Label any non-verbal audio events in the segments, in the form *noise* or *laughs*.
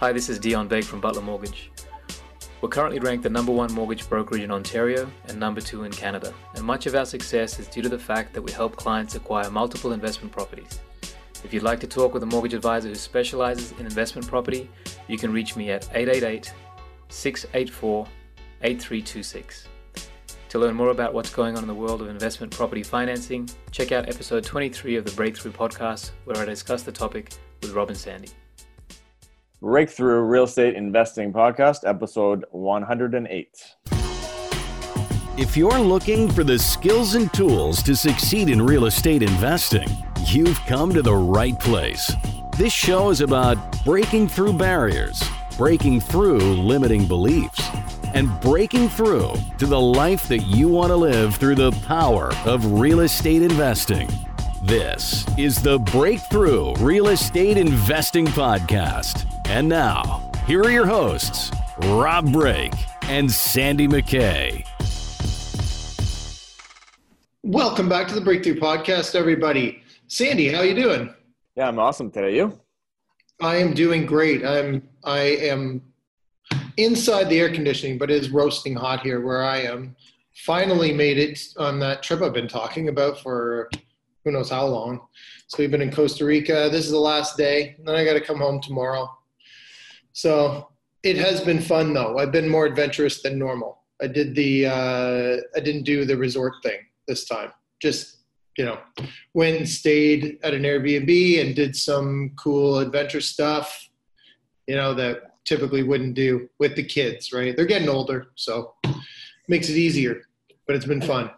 Hi, this is Dion Begg from Butler Mortgage. We're currently ranked the number one mortgage brokerage in Ontario and number two in Canada, and much of our success is due to the fact that we help clients acquire multiple investment properties. If you'd like to talk with a mortgage advisor who specializes in investment property, you can reach me at 888 684 8326. To learn more about what's going on in the world of investment property financing, check out episode 23 of the Breakthrough podcast, where I discuss the topic with Robin Sandy. Breakthrough Real Estate Investing Podcast, episode 108. If you're looking for the skills and tools to succeed in real estate investing, you've come to the right place. This show is about breaking through barriers, breaking through limiting beliefs, and breaking through to the life that you want to live through the power of real estate investing. This is the Breakthrough Real Estate Investing Podcast. And now, here are your hosts, Rob Brake and Sandy McKay. Welcome back to the Breakthrough Podcast, everybody. Sandy, how you doing? Yeah, I'm awesome today. You? I am doing great. I'm I am inside the air conditioning, but it is roasting hot here where I am. Finally made it on that trip I've been talking about for who knows how long. So we've been in Costa Rica. This is the last day. Then I got to come home tomorrow. So it has been fun though. I've been more adventurous than normal. I did the uh, I didn't do the resort thing this time. Just you know, went and stayed at an Airbnb and did some cool adventure stuff. You know that typically wouldn't do with the kids. Right? They're getting older, so makes it easier. But it's been fun.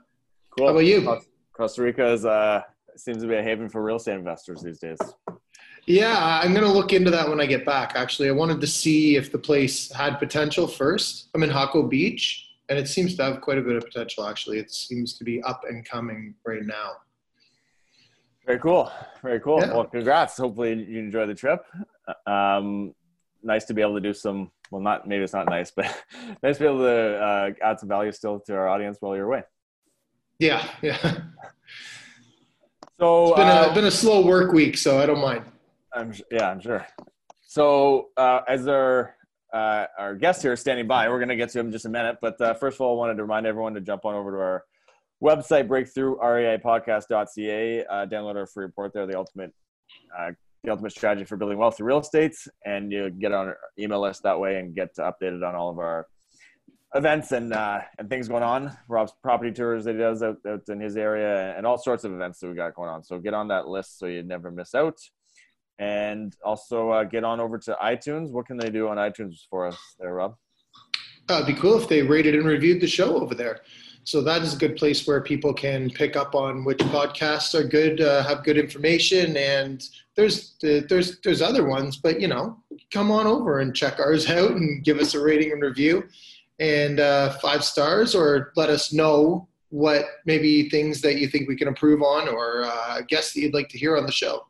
Cool. How about you? Costa Rica is uh, seems to be a haven for real estate investors these days. Yeah, I'm going to look into that when I get back. Actually, I wanted to see if the place had potential first. I'm in Jaco Beach, and it seems to have quite a bit of potential. Actually, it seems to be up and coming right now. Very cool. Very cool. Yeah. Well, congrats. Hopefully you enjoy the trip. Um, nice to be able to do some. Well, not maybe it's not nice, but *laughs* nice to be able to uh, add some value still to our audience while you're away. Yeah, yeah. *laughs* So It's been, uh, a, been a slow work week, so I don't mind. I'm yeah, I'm sure. So uh, as our uh, our guest here is standing by, we're going to get to him in just a minute. But uh, first of all, I wanted to remind everyone to jump on over to our website, breakthrough reipodcast.ca. Uh, download our free report there, the ultimate uh, the ultimate strategy for building wealth through real estate, and you get on our email list that way and get updated on all of our events and uh, and things going on. Rob's property tours that he does out, out in his area, and all sorts of events that we got going on. So get on that list so you never miss out. And also uh, get on over to iTunes. What can they do on iTunes for us there, Rob? Uh, it'd be cool if they rated and reviewed the show over there. So that is a good place where people can pick up on which podcasts are good, uh, have good information, and there's there's there's other ones, but you know, come on over and check ours *laughs* out and give us a rating and review, and uh, five stars, or let us know what maybe things that you think we can improve on, or uh, guests that you'd like to hear on the show.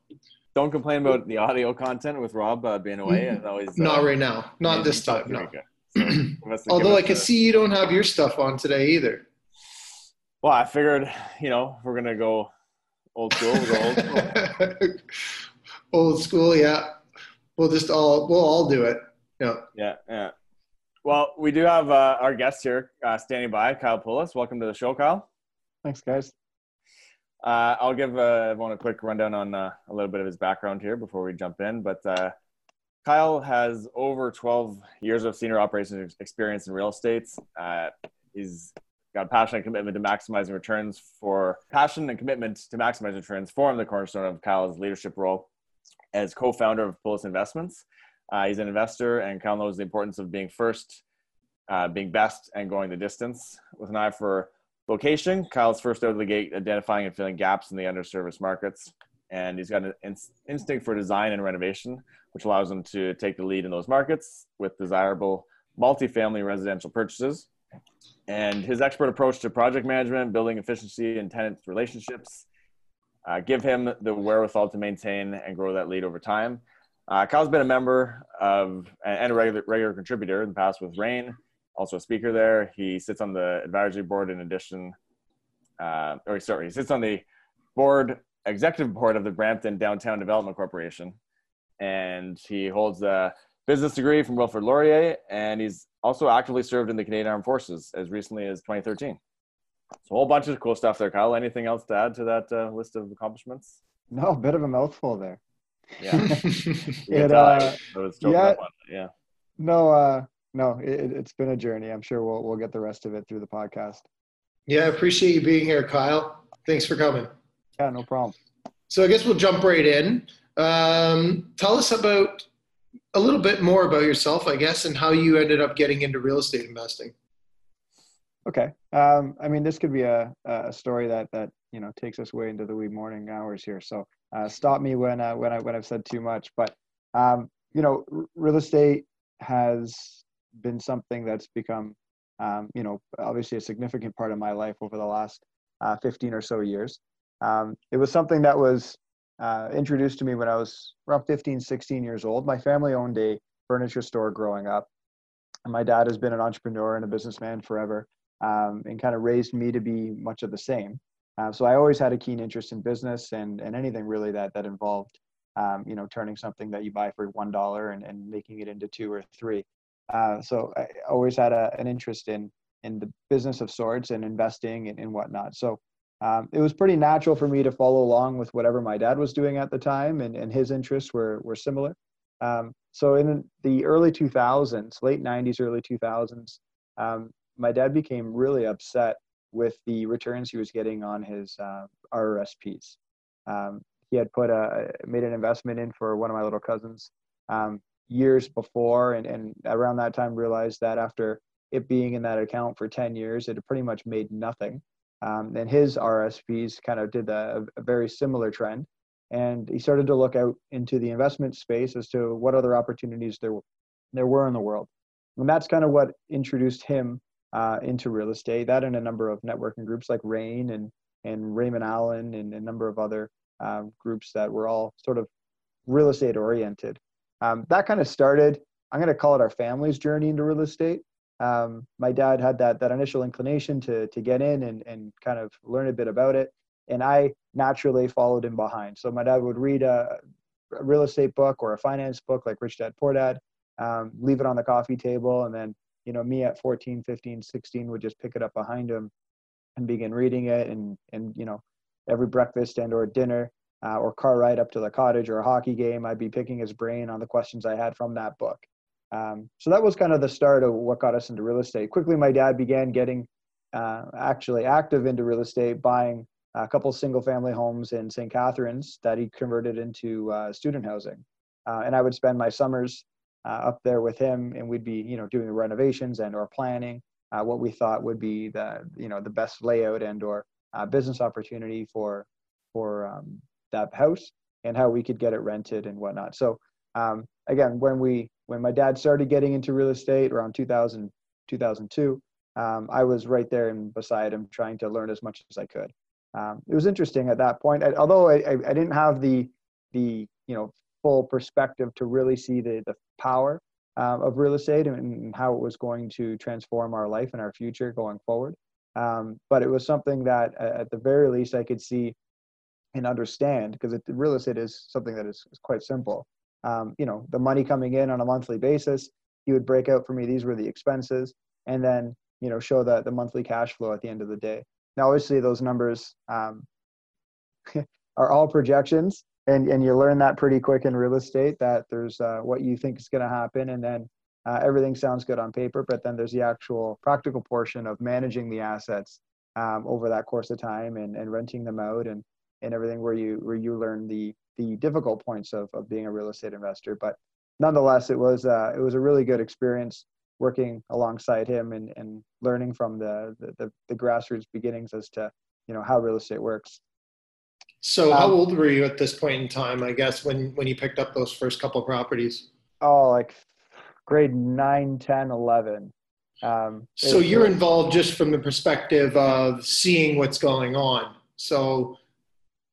Don't complain about the audio content with Rob uh, being away. And always uh, Not right now, not this time. No. *clears throat* So, give us- give Although I can a- see you don't have your stuff on today either. Well, I figured, you know, we're gonna go old school. We'll go old school. *laughs* Old school, yeah. We'll just all we'll all do it. Yeah. Yeah, yeah. Well, we do have uh, our guest here uh, standing by, Kyle Pulis. Welcome to the show, Kyle. Thanks, guys. Uh, I'll give uh, everyone a quick rundown on uh, a little bit of his background here before we jump in. But uh, Kyle has over 12 years of senior operations experience in real estate. Uh, he's got a passion and commitment to maximizing returns for passion and commitment to maximize returns form the cornerstone of Kyle's leadership role as co-founder of Pulis Investments. Uh, he's an investor, and Kyle knows the importance of being first, uh, being best, and going the distance. With an eye for location, Kyle's first out of the gate identifying and filling gaps in the underserviced markets. And he's got an ins- instinct for design and renovation, which allows him to take the lead in those markets with desirable multifamily residential purchases. And his expert approach to project management, building efficiency, and tenant relationships uh, give him the wherewithal to maintain and grow that lead over time. Uh, Kyle's been a member of and a regular, regular contributor in the past with REIN, also a speaker there. He sits on the advisory board in addition, uh, or sorry, he sits on the board, executive board of the Brampton Downtown Development Corporation. And he holds a business degree from Wilfrid Laurier, and he's also actively served in the Canadian Armed Forces as recently as 2013. So a whole bunch of cool stuff there, Kyle. Anything else to add to that uh, list of accomplishments? No, a bit of a mouthful there. Yeah, *laughs* *laughs* It, uh, yeah. yeah. No, uh, no, it, it's been a journey. I'm sure we'll we'll get the rest of it through the podcast. Yeah, I appreciate you being here, Kyle. Thanks for coming. Yeah, no problem. So I guess we'll jump right in. Um, tell us about a little bit more about yourself, I guess, and how you ended up getting into real estate investing. Okay. Um, I mean, this could be a, a story that that you know takes us way into the wee morning hours here. So uh, stop me when uh, when I when I've said too much. But um, you know, r- real estate has been something that's become um, you know obviously a significant part of my life over the last uh, 15 or so years. Um, it was something that was uh, introduced to me when I was around 15, 16 years old. My family owned a furniture store growing up. And my dad has been an entrepreneur and a businessman forever um, and kind of raised me to be much of the same. Uh, so I always had a keen interest in business and, and anything really that, that involved, um, you know, turning something that you buy for $1 and, and making it into two or three. Uh, so I always had a, an interest in, in the business of sorts and investing and, and whatnot. So um, it was pretty natural for me to follow along with whatever my dad was doing at the time and, and his interests were, were similar. Um, so in the early 2000s, late 90s, early 2000s, um, my dad became really upset with the returns he was getting on his uh, RRSPs. Um, he had put a made an investment in for one of my little cousins um, years before, and, and around that time realized that after it being in that account for 10 years, it had pretty much made nothing. Um, and his RSPs kind of did a, a very similar trend. And he started to look out into the investment space as to what other opportunities there, there were in the world. And that's kind of what introduced him uh, into real estate. That and a number of networking groups like REIN and and Raymond Aaron and a number of other um, groups that were all sort of real estate oriented. Um, that kind of started. I'm going to call it our family's journey into real estate. Um, my dad had that that initial inclination to to get in and and kind of learn a bit about it, and I naturally followed him behind. So my dad would read a, a real estate book or a finance book like Rich Dad Poor Dad, um, leave it on the coffee table, and then you know me at 14 15 16 would just pick it up behind him and begin reading it and and you know every breakfast and or dinner uh, or car ride up to the cottage or a hockey game i'd be picking his brain on the questions i had from that book. Um, so that was kind of the start of what got us into real estate. Quickly my dad began getting uh, actually active into real estate buying a couple single family homes in st catharines that he converted into uh, student housing. Uh, and i would spend my summers uh, up there with him, and we'd be you know doing the renovations and or planning uh, what we thought would be the you know the best layout and or uh, business opportunity for for um, that house and how we could get it rented and whatnot. So um, again, when we when my dad started getting into real estate around 2000 2002, um, I was right there and beside him trying to learn as much as I could. Um, it was interesting at that point, I, although I, I, I didn't have the the you know full perspective to really see the, the power uh, of real estate and, how it was going to transform our life and our future going forward. Um, but it was something that, at the very least, I could see and understand because real estate is something that is, is quite simple. Um, you know, the money coming in on a monthly basis, he would break out for me. These were the expenses, and then you know show the the monthly cash flow at the end of the day. Now, obviously, those numbers um, *laughs* are all projections, and and you learn that pretty quick in real estate that there's uh, what you think is going to happen and then uh, everything sounds good on paper but then there's the actual practical portion of managing the assets um, over that course of time and, and renting them out and and everything where you where you learn the the difficult points of, of being a real estate investor. But nonetheless it was uh, it was a really good experience working alongside him and, and learning from the, the the the grassroots beginnings as to you know how real estate works so, how um, old were you at this point in time? I guess when when you picked up those first couple properties. Oh, like grade 9, 10, 11. Um, so you're involved just from the perspective of seeing what's going on. So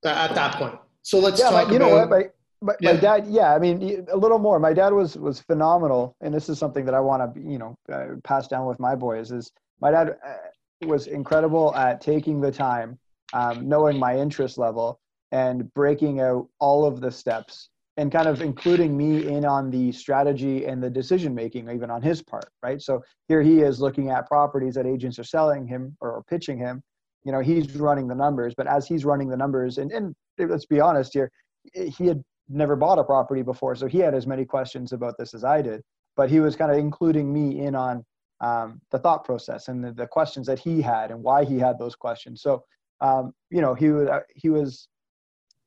at that point. So let's yeah, talk my, you about. know what? My, my, yeah. my, dad, yeah, I mean, a little more. My dad was was phenomenal, and this is something that I want to, you know, uh, pass down with my boys. Is my dad uh, was incredible at taking the time um, knowing my interest level and breaking out all of the steps and kind of including me in on the strategy and the decision making even on his part right? So here he is looking at properties that agents are selling him or pitching him. You know he's running the numbers but as he's running the numbers and, and let's be honest here he had never bought a property before so he had as many questions about this as i did but he was kind of including me in on um, the thought process and the, the, questions that he had and why he had those questions. So um, you know he was he was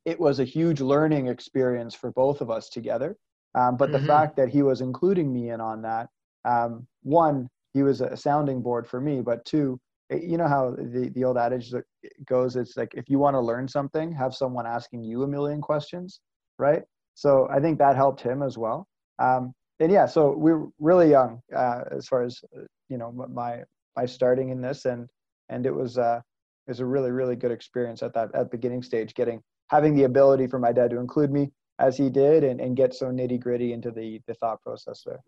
it was a huge learning experience for both of us together. Um, but mm-hmm. the fact that he was including me in on that, um, one, he was a sounding board for me, but two, you know how the, the old adage goes, it's like if you want to learn something, have someone asking you a million questions, right? So I think that helped him as well. Um, and yeah, so we are really young uh, as far as you know my my starting in this, and and it was uh, it was a really really good experience at that at beginning stage, getting having the ability for my dad to include me as he did and, and get so nitty gritty into the, the thought process there.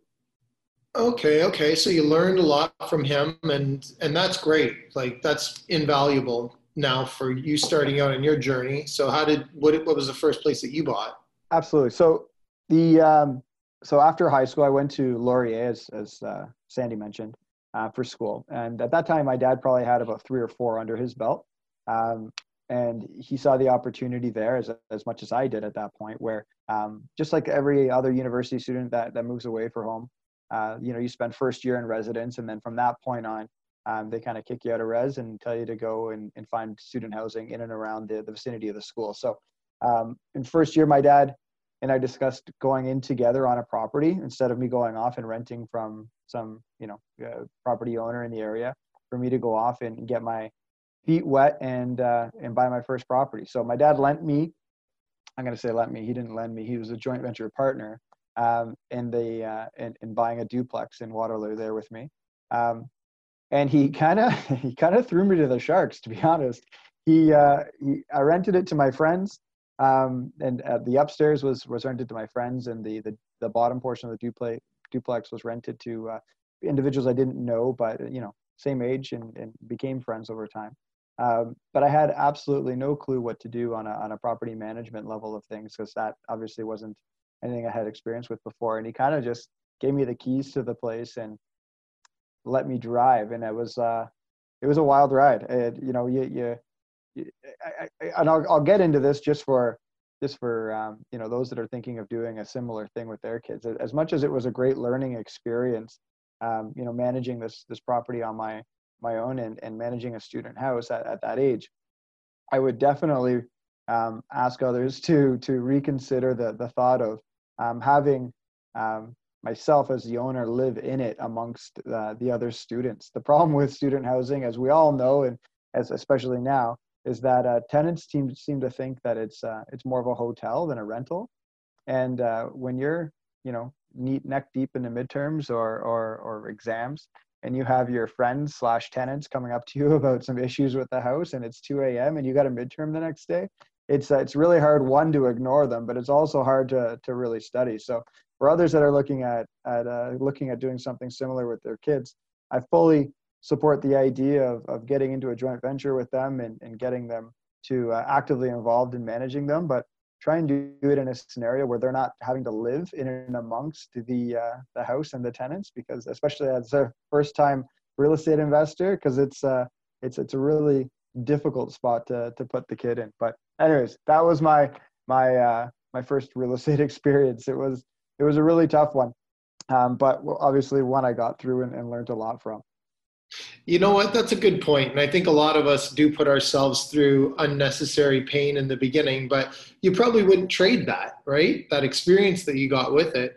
Okay, okay. So you learned a lot from him and and that's great. Like that's invaluable now for you starting out in your journey. So how did what what was the first place that you bought? Absolutely. So the um so after high school I went to Laurier as as uh, Sandy mentioned uh, for school. And at that time my dad probably had about 3 or 4 under his belt. Um, and he saw the opportunity there as, as much as I did at that point, where um, just like every other university student that, that moves away for home, uh, you know, you spend first year in residence, and then from that point on, um, they kind of kick you out of res and tell you to go and, and find student housing in and around the, the vicinity of the school. So um, in first year, my dad and I discussed going in together on a property instead of me going off and renting from some, you know, uh, property owner in the area for me to go off and get my feet wet and uh, and buy my first property. So my dad lent me. I'm to say lent me. He didn't lend me. He was a joint venture partner um, in the uh, in, in buying a duplex in Waterloo there with me. Um, and he kind of *laughs* he kind of threw me to the sharks. To be honest, he, uh, he I rented it to my friends. Um, and uh, the upstairs was was rented to my friends, and the the, the bottom portion of the duplex duplex was rented to uh, individuals I didn't know, but you know, same age and, and became friends over time. Um, but I had absolutely no clue what to do on a, on a property management level of things because that obviously wasn't anything I had experience with before. And he kind of just gave me the keys to the place and let me drive. And it was, uh, it was a wild ride. It, you know, you, you, you I, I, and I'll, I'll get into this just for, just for, um, you know, those that are thinking of doing a similar thing with their kids. As much as it was a great learning experience, um, you know, managing this, this property on my, my own and, and managing a student house at, at that age, I would definitely um, ask others to to reconsider the the thought of um, having um, myself as the owner live in it amongst the other students. The problem with student housing, as we all know, and as especially now, is that uh, tenants seem seem to think that it's uh, it's more of a hotel than a rental, and uh, when you're you know neat neck deep into midterms or or or exams, and you have your friends slash tenants coming up to you *laughs* about some issues with the house and it's 2 a.m and you got a midterm the next day it's uh, it's really hard one to ignore them but it's also hard to to really study. So for others that are looking at at uh, looking at doing something similar with their kids i fully support the idea of, of getting into a joint venture with them and, and getting them to uh, actively involved in managing them but try and do it in a scenario where they're not having to live in and amongst the uh, the house and the tenants because especially as a first time real estate investor because it's uh it's it's a really difficult spot to to put the kid in. But anyways that was my my uh my first real estate *laughs* experience. It was it was a really tough one. Um, but obviously one i got through and, and learned a lot from you know what? That's a good point. And I think a lot of us do put ourselves through unnecessary pain in the beginning, but you probably wouldn't trade that, right? That experience that you got with it.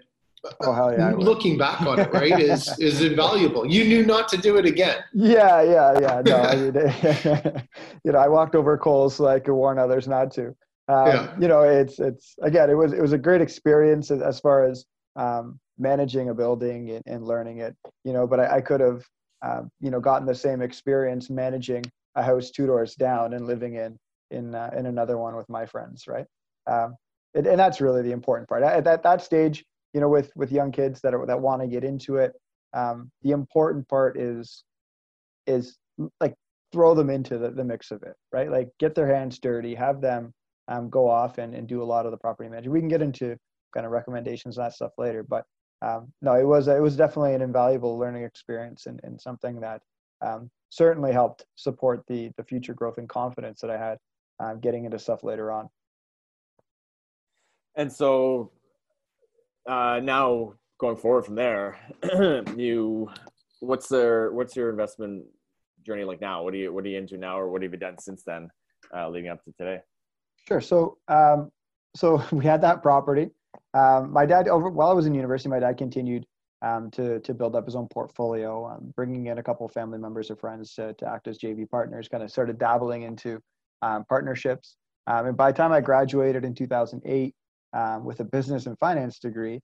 Oh hell yeah! Looking back on it, right, is is invaluable. You knew not to do it again. Yeah, yeah, yeah. No, I mean, *laughs* you know, I walked over coals so I could warn others not to. Um, yeah. You know, it's it's again, it was it was a great experience as far as um, managing a building and, and, learning it. You know, but I, I could have um, you know gotten the same experience managing a house two doors down and living in in uh, in another one with my friends right? Um, and, and that's really the important part. At that, that stage you know with with young kids that are that want to get into it um, the important part is is like throw them into the, the mix of it right? Like get their hands dirty have them um, go off and, and do a lot of the property management. We can get into kind of recommendations and that stuff later. But um, no, it was it was definitely an invaluable learning experience and, and something that um, certainly helped support the the future growth and confidence that I had uh, getting into stuff later on. And so uh, now going forward from there, *clears throat* you what's their what's your investment journey like now? What are you what are you into now, or what have you done since then, uh, leading up to today? Sure. So um, so *laughs* we had that property. Um, my dad over while I was in university, my dad continued um, to to build up his own portfolio, um, bringing in a couple of family members or friends to, to act as JV partners. Kind of started dabbling into um, partnerships. Um, and by the time I graduated in 2008 um, with a business and finance degree,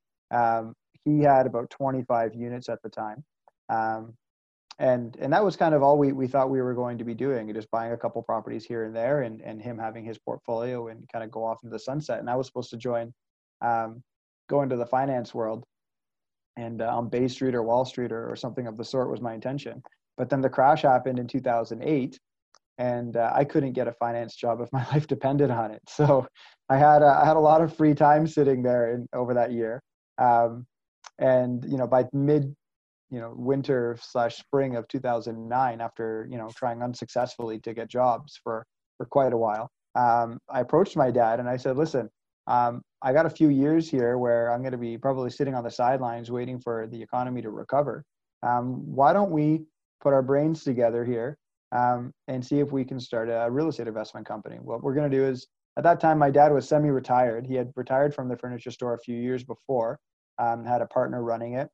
he had about 25 units at the time. And and that was kind of all we, we thought we were going to be doing, just buying a couple properties here and there, and, and him having his portfolio and kind of go off into the sunset. And I was supposed to join, um, go into the finance world, and uh, on Bay Street or Wall Street or, or something of the sort was my intention. But then the crash happened in 2008, and uh, I couldn't get a finance job if my *laughs* life depended on it. So I had a, I had a lot of free time sitting there in, over that year, um, and you know by mid you know winter slash spring of 2009, after you know trying unsuccessfully to get jobs for for quite a while, um, I approached my dad and I said, listen. Um, I got a few years here where I'm going to be probably sitting on the sidelines waiting for the economy to recover. Um, why don't we put our brains together here um, and see if we can start a real estate investment company. What we're going to do is, at that time, my dad was semi-retired. He had retired from the furniture store a few years before, um, had a partner running it.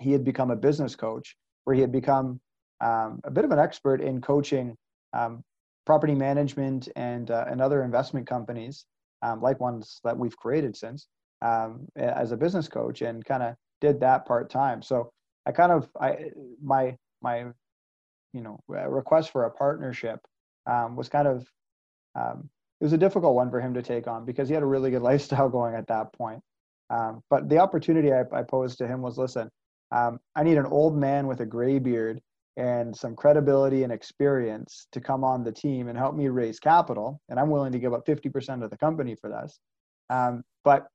He had become a business coach, where he had become um, a bit of an expert in coaching um, property management and uh, and other investment companies, um, like ones that we've created since, um, as a business coach, and kind of did that part time. So I kind of I my my you know request for a partnership um, was kind of um, it was a difficult one for him to take on because he had a really good *laughs* lifestyle going at that point. Um, but the opportunity I, I, posed to him was, listen, um, I need an old man with a gray beard and some credibility and experience to come on the team and help me raise capital, and I'm willing to give up 50% of the company for this. Um, but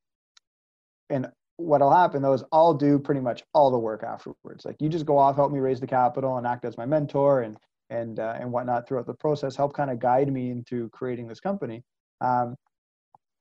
and what'll happen though is I'll do pretty much all the work afterwards. Like you just go off, help me raise the capital, and act as my mentor and and uh, and whatnot throughout the process. Help kind of guide me into creating this company. Um,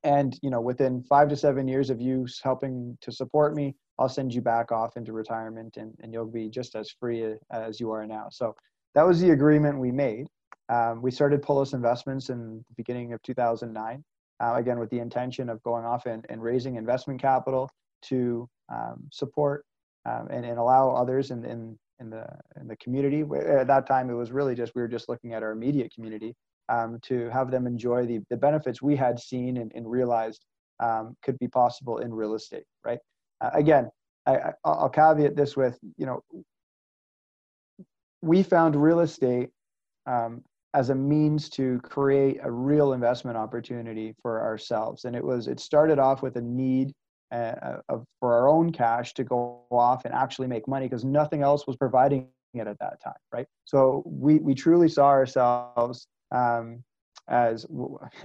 and you know, within five to seven years of you helping to support me, I'll send you back off into retirement, and and you'll be just as free as you are now. So that was the agreement we made. Um, we started Pulis Investments in the beginning of 2009. Uh, again, with the intention of going off and, and raising investment capital to um, support um, and, and allow others in, in, in, the, in the community. At that time, it was really just, we were just looking at our immediate community um, to have them enjoy the, the benefits we had seen and, and realized um, could be possible in real estate, right? Uh, again, I, I'll caveat this with, you know, we found real estate um, as a means to create a real investment opportunity for ourselves. And it was, it started off with a need uh, of, for our own cash to go off and actually make money because nothing else was providing it at that time, right? So we, we truly saw ourselves um, as, *laughs*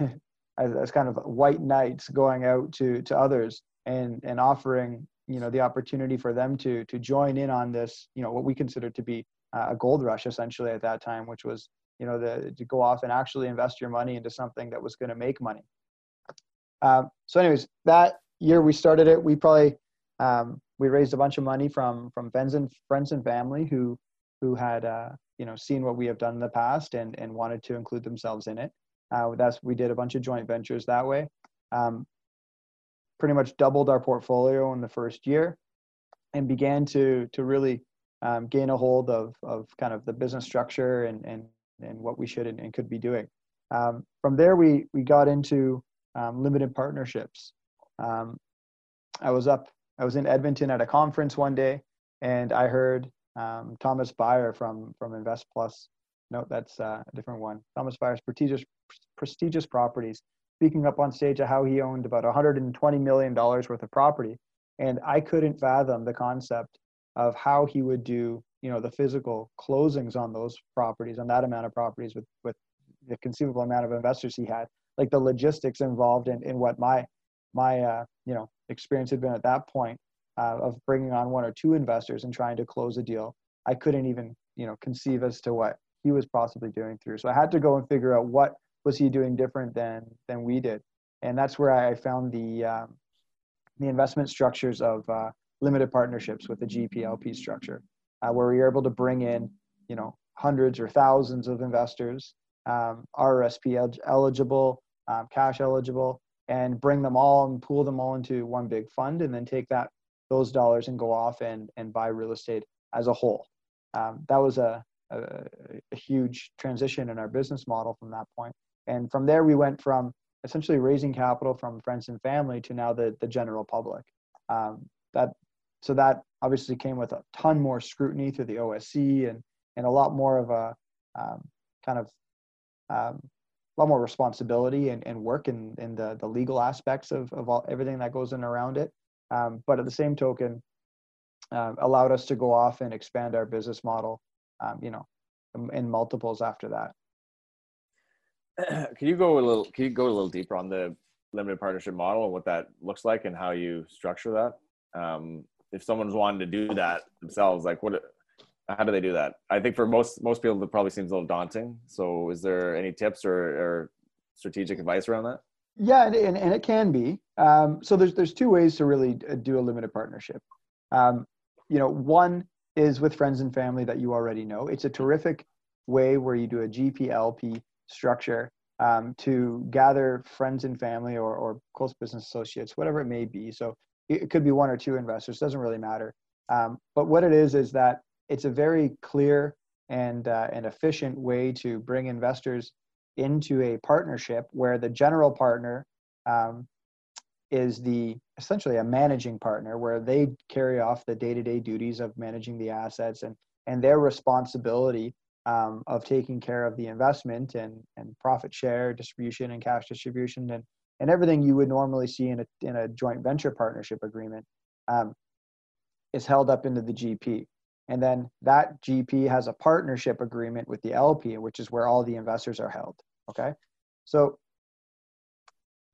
as, as kind of white knights going out to, to others and, and offering, you know, the opportunity for them to, to join in on this, you know, what we considered to be a gold rush essentially at that time, which was, you know, the, to go off and actually invest your money into something that was going to make money. Um, so anyways, that year we started it, we probably um, we raised a bunch of money from from friends and friends and family who who had uh, you know seen what we have done in the past and and wanted to include themselves in it. Uh, that's we did a bunch of joint ventures that way. Um, pretty much doubled our portfolio in the first year, and began to to really um, gain a hold of of kind of the business structure and and and what we should and, and could be doing. Um, from there, we we got into um, limited partnerships. Um, I was up, I was in Edmonton at a conference one day, and I heard um, Thomas Beyer from from Invest Plus. No, that's uh, a different one. Thomas Beyer's prestigious prestigious properties, speaking up on stage of how he owned about 120 million dollars worth of property, and I couldn't fathom the concept of how he would do, you know, the physical closings on those properties, on that amount of properties with with the conceivable amount of investors he had, like the logistics involved in in what my my uh, you know experience had been at that point uh, of bringing on one or two investors and trying to close a deal, I couldn't even you know conceive as to what he was possibly doing through. So I had to go and figure out what was he doing different than than we did, and that's where I found the um, the investment structures of uh, limited partnerships with the GPLP structure, uh, where we are able to bring in you know hundreds or thousands of investors, um, RSP eligible, um, cash eligible, and bring them all and pool them all into one big fund, and then take that those dollars and go off and and buy real estate as a whole. Um, that was a, a, a huge transition in our business model from that point. And from there, we went from essentially raising capital from friends and family to now the, the general public. Um, that so that obviously came with a ton more scrutiny through the OSC and and a lot more of a um, kind of um, a lot more responsibility and, and work in, in the, the legal aspects of, of all, everything that goes in around it. Um, but at the same token, uh, allowed us to go off and expand our business model, um, you know, in, in multiples after that. *clears throat* Can you go a little? Can you go a little deeper on the limited partnership model and what that looks like and how you structure that? Um, if someone's wanting to do that themselves, like what? How do they do that? I think for most most people, it probably seems a little daunting. So, is there any tips or, or strategic advice around that? Yeah, and, and, and it can be. Um, so there's there's two ways to really do a limited partnership. Um, you know, one is with friends and family that you already know. It's a terrific way where you do a GPLP structure um, to gather friends and family or, or close business associates, whatever it may be. So it could be one or two investors, doesn't really matter. Um, but what it is is that it's a very clear and uh, and efficient way to bring investors into a partnership where the general partner um, is the essentially a managing partner where they carry off the day-to-day duties of managing the assets and and their responsibility um, of taking care of the investment and and profit share distribution and cash distribution and and everything you would normally see in a in a joint venture partnership agreement um, is held up into the GP and then that GP has a partnership agreement with the LP which is where all the investors are held okay so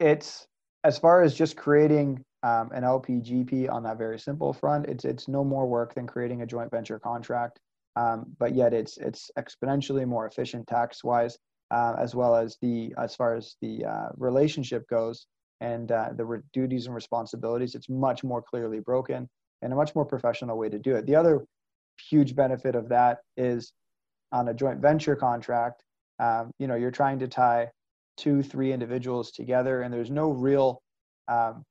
it's as far as just creating um, an LPGP on that very simple front, it's it's no more work than creating a joint venture contract, um, but yet it's it's exponentially more efficient tax wise, uh, as well as the as far as the uh, relationship goes and uh, the re- duties and responsibilities. It's much more clearly broken and a much more professional way to do it. The other huge benefit of that is on a joint venture contract. Um, you know, you're trying to tie two, three individuals together, and there's no real um,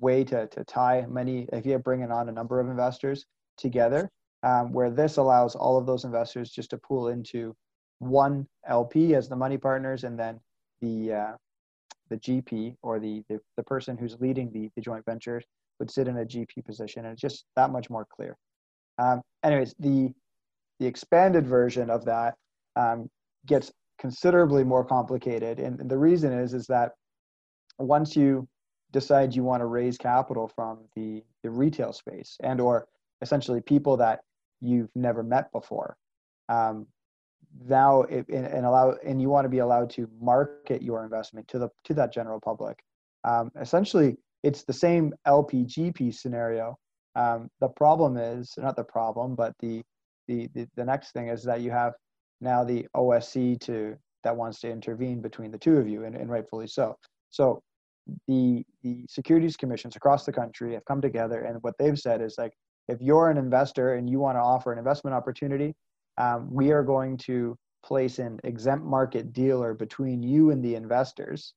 way to, to tie many, if you're bringing on a number of investors together, um, where this allows all of those investors just to pool into one LP as the money partners, and then the uh, the GP or the, the, the person who's leading the, the joint venture would sit in a GP position, and it's just that much more clear. Um, anyways, the the expanded version of that um, gets considerably more complicated. And the reason is is that once you decide you want to raise capital from the, the retail space and or essentially people that you've never met before, um, now it, and, and, allow and you want to be allowed to market your investment to the to that general public. Um, essentially, it's the same LPGP scenario. Um, the problem is not the problem, but the, the the the next thing is that you have now the OSC to that wants to intervene between the two of you, and, and rightfully so. So the the securities commissions across the country have come together, and what they've said is like, if you're an investor and you want to offer an investment opportunity, um, we are going to place an exempt market dealer between you and the investors,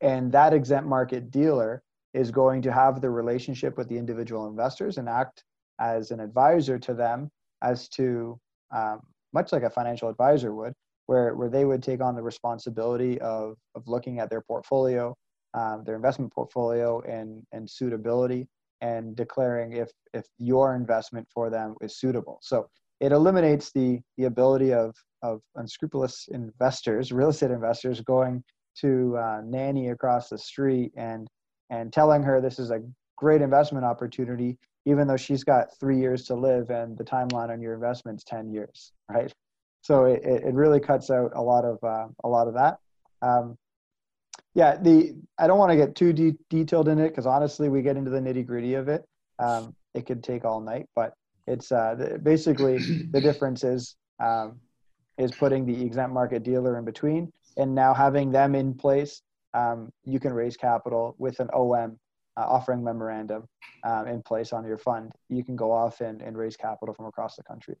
and that exempt market dealer is going to have the relationship with the individual investors and act as an advisor to them as to um, much like a financial advisor would, where, where they would take on the responsibility of, of looking at their portfolio, um, their investment portfolio and, and suitability and declaring if, if your investment for them is suitable. So it eliminates the, the ability of, of unscrupulous investors, real estate investors going to uh, nanny across the street and, and telling her this is a great investment opportunity, even though she's got three years to live and the timeline on your investment's 10 years, right? So it, it really cuts out a lot of, uh, a lot of that. Um, yeah, the I don't want to get too de- detailed in it because honestly, we get into the nitty gritty of it. Um, it could take all night, but it's uh, basically the difference is um, is putting the exempt market dealer in between, and now having them in place, um, you can raise capital with an OM uh, offering memorandum um, in place on your fund. You can go off and, and raise capital from across the country.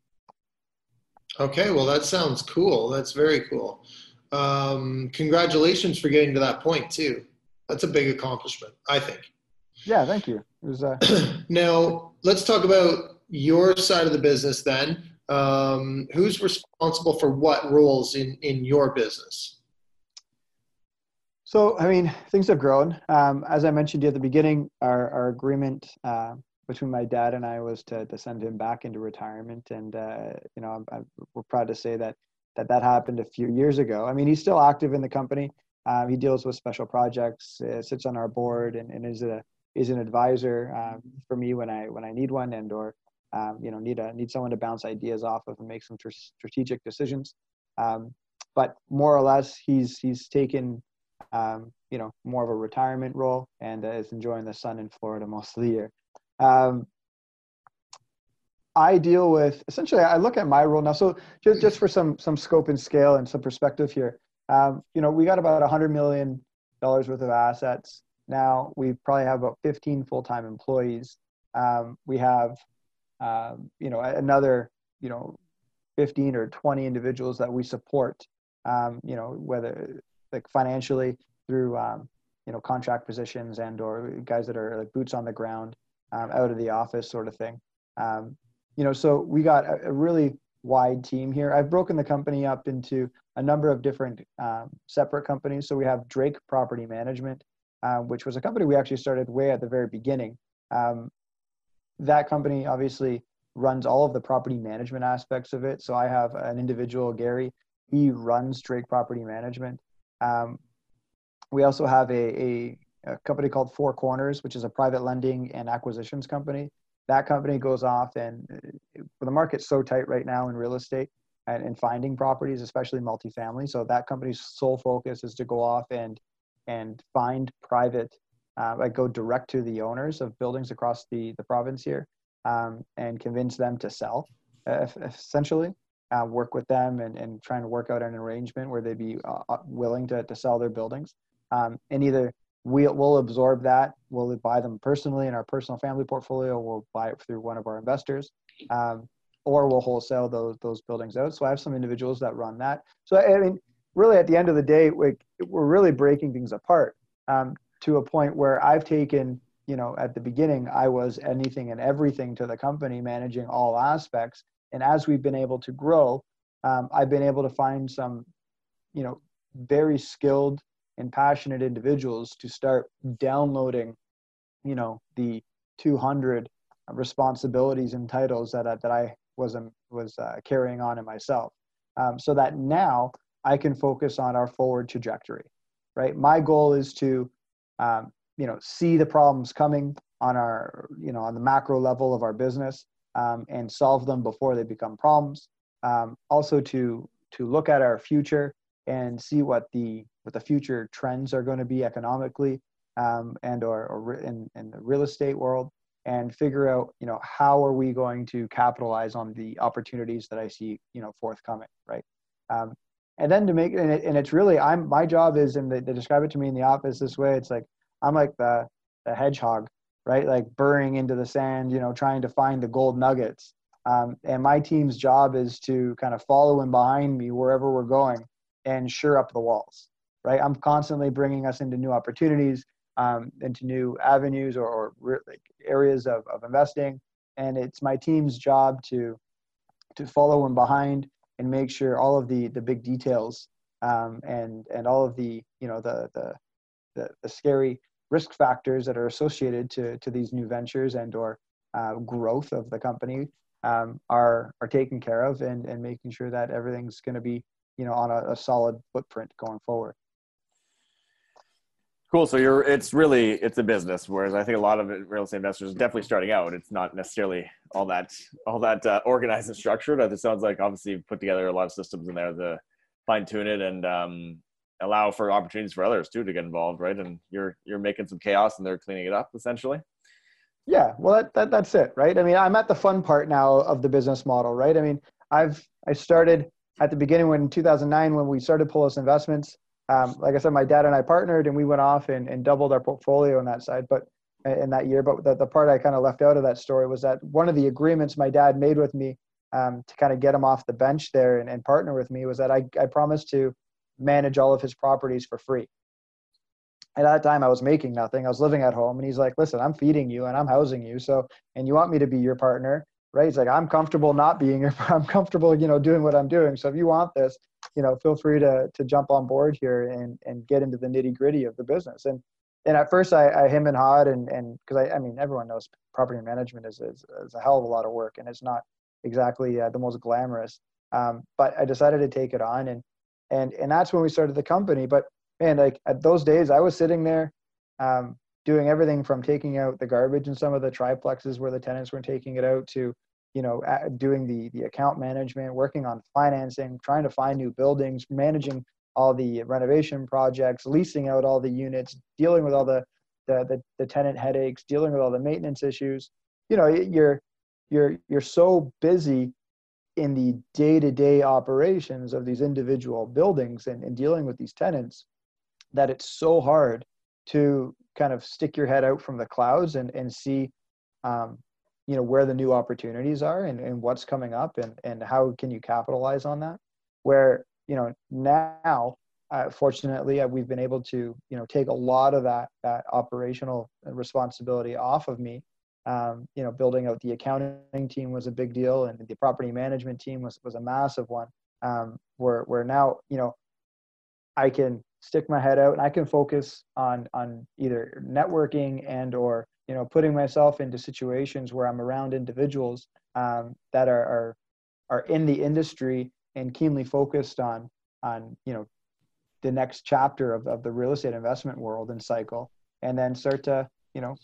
Okay, well, that sounds cool. That's very cool. Um, congratulations for getting to that point, too. That's a big accomplishment, I think. Yeah, thank you. It was, uh... *clears throat* now, let's talk about your side of the business then. Um, who's responsible for what roles in, in your business? So, I mean, things have grown. Um, as I mentioned at the beginning, our, our agreement uh, between my dad and I was to, to send him back into retirement. And, uh, you know, I'm, I'm, we're proud to say that, that that happened a few years ago. I mean, he's still active in the company. Um, he deals with special projects, uh, sits on our board and, and is a, is an advisor um, for me when I, when I need one and, or, um, you know, need a, need someone to bounce ideas off of and make some tr- strategic decisions. Um, but more or less he's, he's taken, um, you know, more of a retirement role and is enjoying the sun in Florida most of the year. Um, I deal with essentially. I look at my role now. So just just for some some scope and scale and some perspective here, um, you know, we got about a hundred million dollars worth of assets. Now we probably have about 15 full-time employees. Um, we have, um, you know, another, you know, 15 or 20 individuals that we support. Um, you know, whether like financially through, um, you know, contract positions and or guys that are like boots on the ground um, out of the office sort of thing. Um, you know, so we got a, a, really wide team here. I've broken the company up into a number of different um, separate companies. So we have Drake Property Management, uh, which was a company we actually started way at the very beginning. Um, that company obviously runs all of the property management aspects of it. So I have an individual, Gary, he runs Drake Property Management. Um, we also have a, a a company called Four Corners, which is a private lending and acquisitions company. That company goes off, and uh, the market's so tight right now in real estate and, and finding properties, especially multifamily. So that company's sole focus is to go off and and find private, uh, like go direct to the owners of buildings across the the province here, um, and convince them to sell, uh, essentially. Uh, work with them and, and trying to work out an arrangement where they'd be uh, uh, willing to, to sell their buildings um, and either we, will absorb that. We'll buy them personally in our personal family portfolio. We'll buy it through one of our investors, um, or we'll wholesale those those buildings out. So I have some individuals that run that. So I mean, really, at the end of the day, we, we're really breaking things apart um, to a point where I've taken, you know, at the beginning, I was anything and everything to the company, managing all aspects. And as we've been able to grow, um, I've been able to find some, you know, very skilled and passionate individuals to start downloading, you know, the 200 responsibilities and titles that I, that I was um, was uh, carrying on in myself, um, so that now I can focus on our forward trajectory. Right, my goal is to, um, you know, see the problems coming on our, you know, on the macro level of our business um, and solve them before they become problems. Um, also to to look at our future and see what the what the future trends are going to be economically um, and or, or in, in the real estate world and figure out you know how are we going to capitalize on the opportunities that i see you know forthcoming right um, and then to make and, it, and it's really i'm my job is and they, they describe it to me in the office this way it's like i'm like the the hedgehog right like burrowing into the sand you know trying to find the gold nuggets um, and my team's job is to kind of follow in behind me wherever we're going and sure up the walls right? I'm constantly bringing us into new opportunities, um, into new avenues or, or re- areas of, of investing. And it's my team's job to to follow them behind and make sure all of the the big details um, and and all of the you know the, the the the, scary risk factors that are associated to to these new ventures and or uh, growth of the company um, are are taken care of and and making sure that everything's going to be you know on a, a solid footprint going forward. Cool. So you're it's really it's a business, whereas I think a lot of real estate investors are definitely starting out. It's not necessarily all that all that uh, organized and structured. It sounds like obviously you've put together a lot of systems in there to fine tune it and um, allow for opportunities for others too to get involved, right? And you're you're making some chaos and they're cleaning it up essentially. Yeah, well, that, that that's it, right? I mean, I'm at the fun part now of the business model, right? I mean, I've I started at the beginning when in 2009 when we started Pulis Investments. Um, like I said, my dad and I partnered, and we went off and, and doubled our portfolio on that side. But in that year, but the, the part I kind of left out of that story was that one of the agreements my dad made with me um, to kind of get him off the bench there and, and partner with me was that I, I promised to manage all of his properties for free. At that time, I was making nothing. I was living at home, and he's like, "Listen, I'm feeding you and I'm housing you. So, and you want me to be your partner, right?" He's like, "I'm comfortable not being your. *laughs* I'm comfortable, you know, doing what I'm doing. So, if you want this, you know, feel free to to jump on board here and and get into the nitty gritty of the business." And and at first, I, I him and hawed, and and because I, I mean, everyone knows property management is, is is a hell of a lot of work, and it's not exactly uh, the most glamorous. Um, but I decided to take it on, and and and that's when we started the company. But man, like at those days, I was sitting there um, doing everything from taking out the garbage in some of the triplexes where the tenants weren't taking it out to, you know, doing the the account management, working on financing, trying to find new buildings, managing all the renovation projects, leasing out all the units, dealing with all the the, the, the tenant headaches, dealing with all the maintenance issues. You know, you're you're you're so busy in the day-to-day operations of these individual buildings and, and dealing with these tenants that it's so hard to kind of stick your head out from the clouds and, and see um, you know where the new opportunities are and, and what's coming up and, and how can you capitalize on that? Where you know now uh, fortunately uh, we've been able to you know take a lot of that that operational responsibility off of me um, you know building out the accounting team was a big deal and the property management team was, was a massive one. Um, where, where now you know i can stick my head out and I can focus on on either networking and or you know putting myself into situations where I'm around individuals um, that are, are are in the industry and keenly focused on on you know the next chapter of, of the real estate investment world and cycle and then start to you know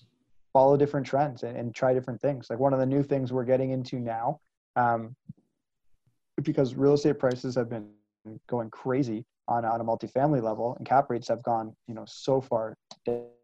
follow different trends and, and try different things. Like one of the new things we're getting into now um, because real estate prices have been going crazy on, on a multifamily level and cap rates have gone you know so far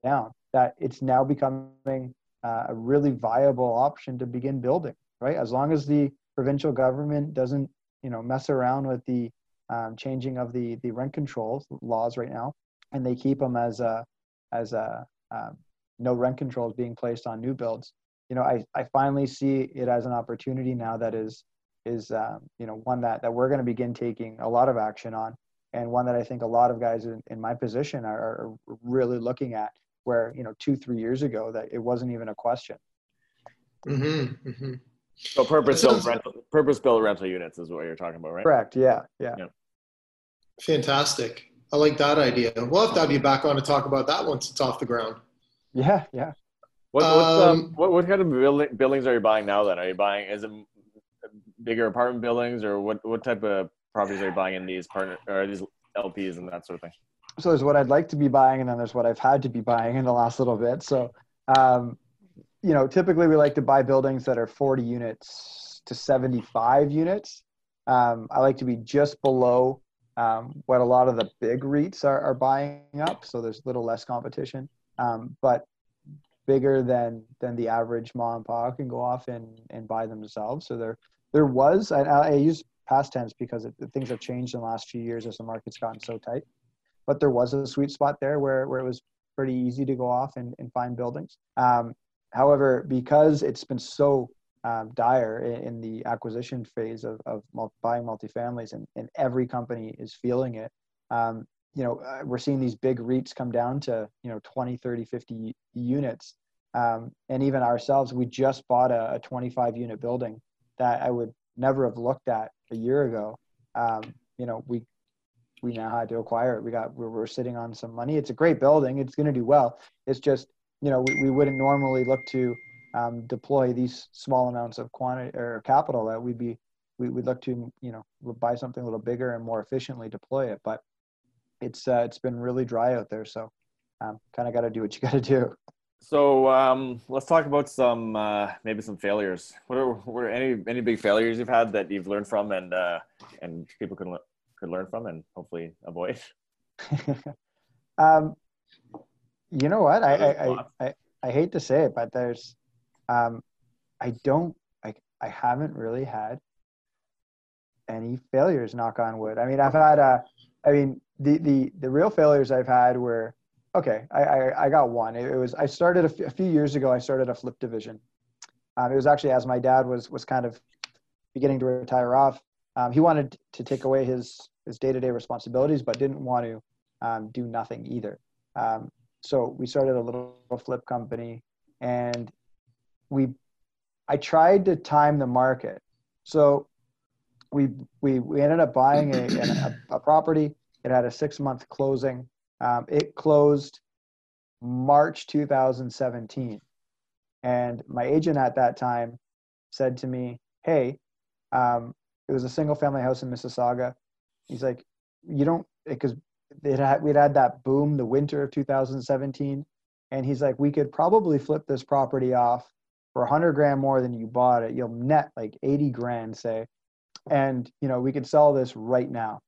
down that it's now becoming uh, a really viable option to begin building right? As long as the provincial government doesn't you know mess around with the um, changing of the the rent control laws right now and they keep them as a as a um, no rent controls being placed on new builds you know I, I finally see it as an opportunity now that is is um, you know one that that we're going to begin taking a lot of action on and one that I think a lot of guys in, in my position are, are, really looking at where, you know, two, three years ago that it wasn't even a question. Mm-hmm, mm-hmm. So purpose built rental, purpose built rental units is what you're talking about, right? Correct. Yeah. Yeah. yeah. Fantastic. I like that idea. We'll have to have you back on to talk about that once it's off the ground. Yeah. Yeah. What, um, um, what, what kind of building, buildings are you buying now then? Are you buying, is it bigger apartment buildings or what, what type of properties are you buying in these partner or these LPs and that sort of thing? So there's what I'd like to be buying, and then there's what I've had to be buying in the last little bit. So, um, you know, typically we like to buy buildings that are 40 units to 75 units. Um, I like to be just below um, what a lot of the big REITs are, are buying up. So there's a little less competition, um, but bigger than than the average mom and pop can go off and, and buy themselves. So there there was I, I use past tense because it, things have changed in the last few years as the market's gotten so tight. But there was a sweet spot there where, where it was pretty easy to go off and, and find buildings. Um, however, because it's been so um, dire in, in, the acquisition phase of, of buying multifamilies and, and every company is feeling it, um, you know, uh, we're seeing these big REITs come down to, you know, 20, 30, 50 units. Um, and even ourselves, we just bought a, a 25 unit building that I would never have looked at a year ago. Um, you know, we we now had to acquire it. We got we're, we're sitting on some money. It's a great building. It's going to do well. It's just you know we, we wouldn't normally look to um, deploy these small amounts of quantity or capital that we'd be we would look to you know buy something a little bigger and more efficiently deploy it. But it's uh, it's been really dry out there, so um, kind of got to do what you got to do. So um, let's talk about some uh, maybe some failures. What are, what are any any big failures you've had that you've learned from and uh, and people could could learn from and hopefully avoid? *laughs* um, you know what? I I, I, I, I hate to say it, but there's, um, I don't, I, I haven't really had any failures. Knock on wood. I mean, I've had, uh, I mean, the the the real failures I've had were okay. I I, I got one. It, it was I started a, f- a few years ago. I started a flip division. Um, it was actually as my dad was was kind of beginning to retire off. Um, he wanted to take away his his day to day responsibilities, but didn't want to um, do nothing either. Um, so we started a little flip company, and we I tried to time the market. So we we we ended up buying a, a, *clears throat* a property. It had a six month closing. Um, it closed March 2017, and my agent at that time said to me, "Hey, um, it was a single family house in Mississauga. He's like, you don't because it had we'd had that boom the winter of 2017, and he's like, we could probably flip this property off for 100 grand more than you bought it. You'll net like 80 grand, say, and you know we could sell this right now.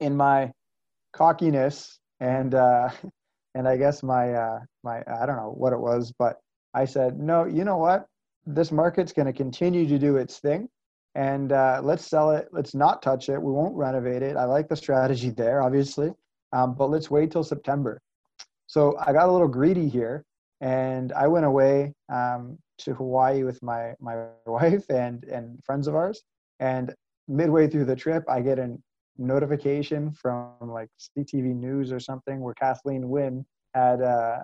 In my cockiness and uh, *laughs* and I guess my uh, my I don't know what it was, but I said no. You know what? This market's going to continue to do its thing and uh, let's sell it. Let's not touch it. We won't renovate it. I like the strategy there, obviously, um, but let's wait till September. So I got a little greedy here, and I went away um, to Hawaii with my my *laughs* wife and and friends of ours. And midway through the trip, I get a notification from like CTV News or something where Kathleen Wynne had. Uh,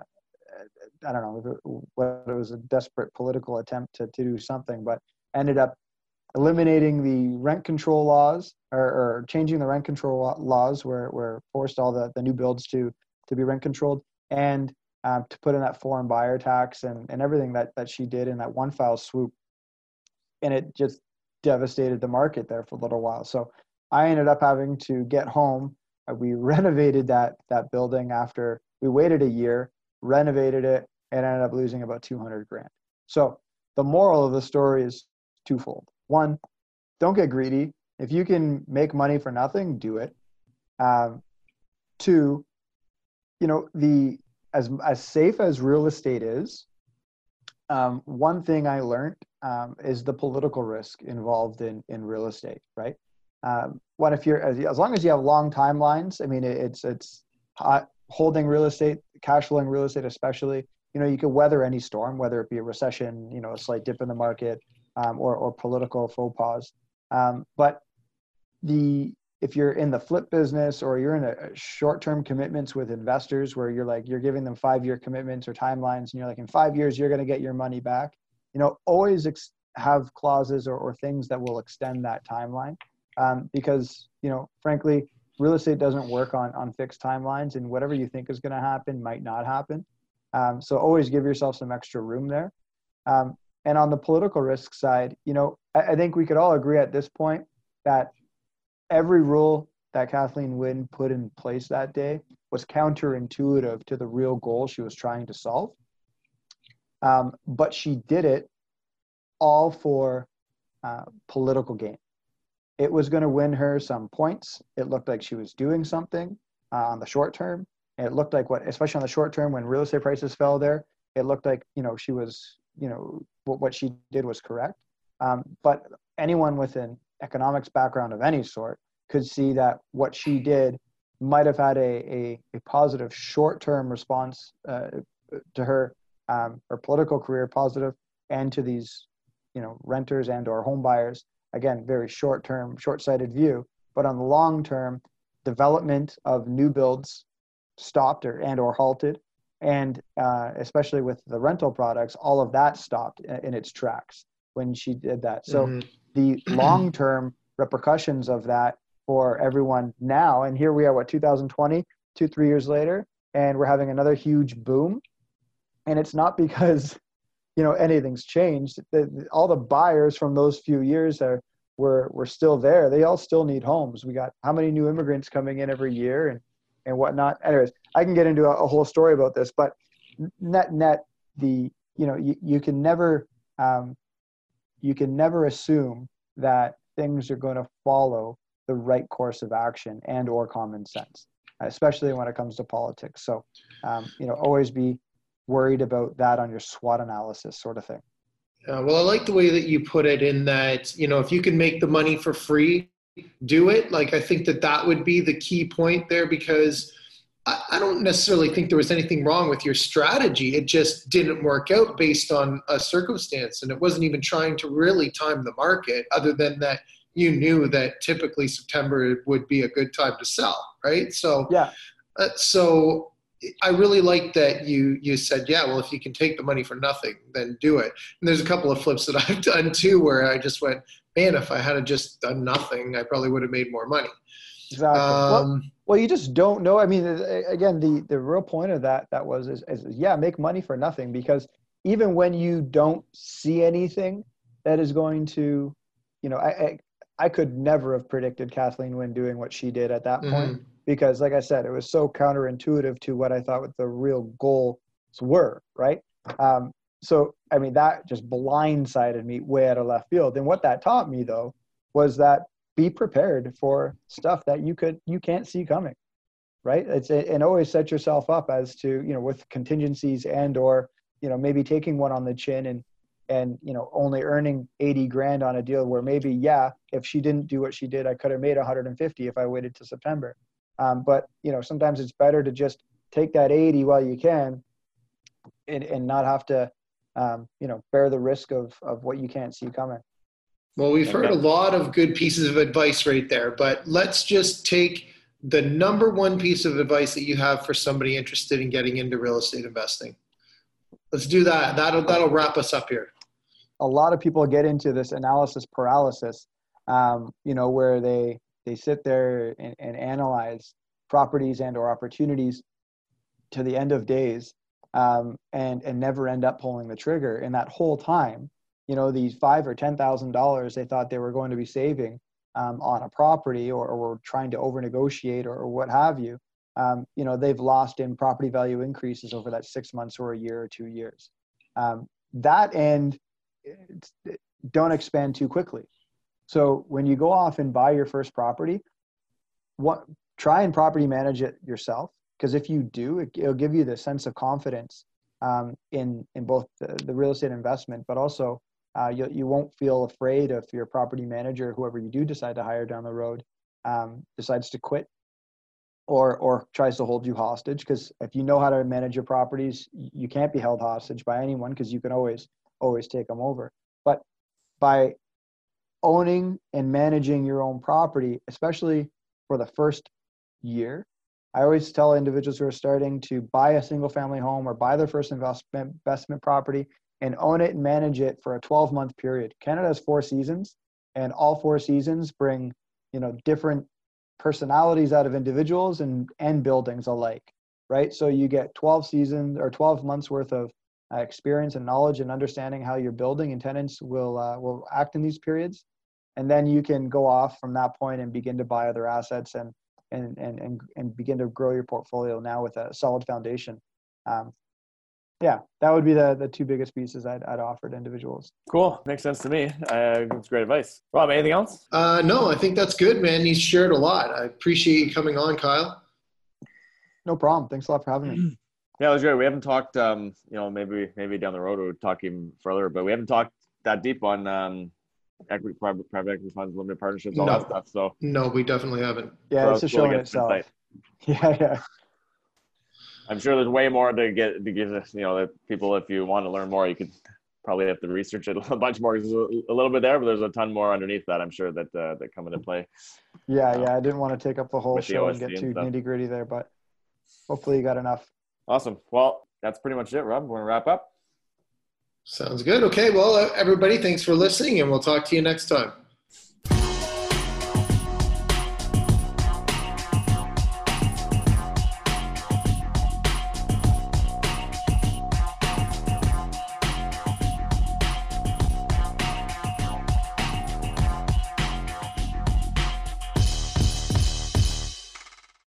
I don't know what it was a desperate political attempt to, to do something, but ended up eliminating the rent control laws or, or changing the rent control laws where, where forced all the, the new builds to, to be rent controlled and um, to put in that foreign buyer tax and, and everything that, that she did in that one file swoop. And it just devastated the market there for a little while. So I ended up having to get home. Uh, we *laughs* renovated that, that building after we waited a year, renovated it, and ended up losing about 200 grand. So the moral of the story is twofold one, don't get greedy. If you can make money for nothing, do it. Um, two, you know the as as safe as real estate is, um, one thing I learned um, is the political risk involved in in real estate. Right. Um, what if you're as, as long as you have long timelines? I mean, it, it's it's hot, holding real estate, cash flowing real estate, especially. You know, you can weather any storm, whether it be a recession, you know, a slight dip in the market, um, or, or political faux pas. Um, but the if you're in the flip business or you're in a, short-term commitments with investors where you're like you're giving them five-year commitments or timelines and you're like in five years you're going to get your money back you know always ex- have clauses or, or things that will extend that timeline. Um, because you know frankly real estate doesn't work on on fixed timelines and whatever you think is going to happen might not happen. Um, so always give yourself some extra room there. Um, and on the political risk side, you know, I, I think we could all agree at this point that every rule that Kathleen Wynne put in place that day was counterintuitive to the real goal she was trying to solve. Um, but she did it all for uh, political gain. It was going to win her some points. It looked like she was doing something uh, on the short term. It looked like what, especially on the short term when real estate prices fell there, it looked like, you know, she was you know what she did was correct um, but anyone with an economics background of any sort could see that what she did might have had a, a, a positive short-term response uh, to her um, her political career positive and to these you know renters and or home buyers. Again very short-term short-sighted view but on the long term development of new builds stopped or and or halted. And uh, especially with the rental products all of that stopped in its tracks when she did that. So mm-hmm. the long term repercussions of that for everyone now and here we are what 2020 two three years later and we're having another huge boom and it's not because you know anything's changed the, all the buyers from those few years are were were still there they all still need homes we got how many new immigrants coming in every year and and whatnot. Anyways, I can get into a, a whole story about this, but net net, the you know you, you can never um, you can never assume that things are going to follow the right course of action and or common sense. especially when it comes to politics. So, um, you know, always be worried about that on your SWOT analysis, sort of thing. Uh, well, I like the way that you put it in that, you know, if you can make the money for free, do it. Like, I think that that would be the key point there because I, I don't necessarily think there was anything wrong with your strategy. It just didn't work out based on a circumstance. And it wasn't even trying to really time the market, other than that you knew that typically September would be a good time to sell, right? So, yeah. Uh, so I really like that you you said, yeah, well, if you can take the money for nothing, then do it. And there's a couple of flips that *laughs* I've done too, where I just went, man, if I had just done nothing, I probably would have made more money. Exactly. Um, well, well, you just don't know. I mean, again, the the real point of that that was is, is yeah, make money for nothing because even when you don't see anything that is going to, you know, I I, I could never have predicted Kathleen Wynne doing what she did at that mm-hmm. point because like i said it was so counterintuitive to what i thought what the real goals were right? Um, so i mean that just blindsided me way out of left field. And what that taught me though was that be prepared for stuff that you could you can't see coming right? It's and always set yourself up as to you know with contingencies and or you know maybe taking one on the chin and and you know only earning 80 grand on a deal where maybe yeah if she didn't do what she did i could have made 150 if i waited to september um, but you know, sometimes it's better to just take that 80 while you can, and, and not have to, um, you know, bear the risk of of what you can't see coming. Well, we've heard a lot of good pieces of advice right there, but let's just take the number one piece of advice that you have for somebody interested in getting into real estate investing. Let's do that. That'll that'll wrap us up here. A lot of people get into this analysis paralysis, um, you know, where they they sit there and, and analyze properties and or opportunities to the end of days um, and and never end up pulling the trigger. And that whole time you know these five or ten thousand dollars they thought they were going to be saving um, on a property or, or trying to over negotiate or, or, what have you um, you know they've lost in property value increases over that six months or a year or two years. Um, that end don't expand too quickly so when you go off and buy your first property, what try and property manage it yourself because if you do, it, will give you the sense of confidence um, in in both the, the, real estate investment, but also uh, you you won't feel afraid if your property manager, whoever you do decide to hire down the road, um, decides to quit or or tries to hold you hostage. Because if you know how to manage your properties, you can't be held hostage by anyone because you can always always take them over. But by owning and managing your own property, especially for the first year. I always tell individuals who are starting to buy a single family home or buy their first investment investment property and own it and manage it for a 12 month period. Canada has four seasons and all four seasons bring, you know, different personalities out of individuals and and buildings alike, right? So you get 12 seasons or 12 months worth of uh, experience and knowledge and understanding how your building and tenants will uh, will act in these periods. And then you can go off from that point and begin to buy other assets and and and and, and begin to grow your portfolio now with a solid foundation. Um, yeah that would be the the two biggest pieces i'd, I'd offer to individuals. Cool. Makes sense to me. Uh, it's great advice. Rob anything else? Uh, no i think that's good man. He's shared a lot. I appreciate you coming on kyle. No problem. Thanks a lot for having me *clears throat* Yeah, it was great. We haven't talked, um, you know, maybe maybe down the road we'll talk even further, but we haven't talked that deep on um, equity, private, private equity funds, limited partnerships, all no. that stuff. So no, we definitely haven't. Yeah, it's a show in itself. Insight. *laughs* Yeah, yeah. I'm sure there's way more to get to give us, you know, that people, if you want to learn more, you could probably have to research it *laughs* a bunch more. There's a little bit there, but there's a ton more underneath that. I'm sure that uh, that come into play. Yeah, um, yeah. I didn't want to take up the whole show the and get too nitty gritty there, but hopefully you got enough. Awesome. Well, that's pretty much it, Rob. we Want to wrap up? Sounds good. Okay. Well, everybody, thanks for listening, and we'll talk to you next time.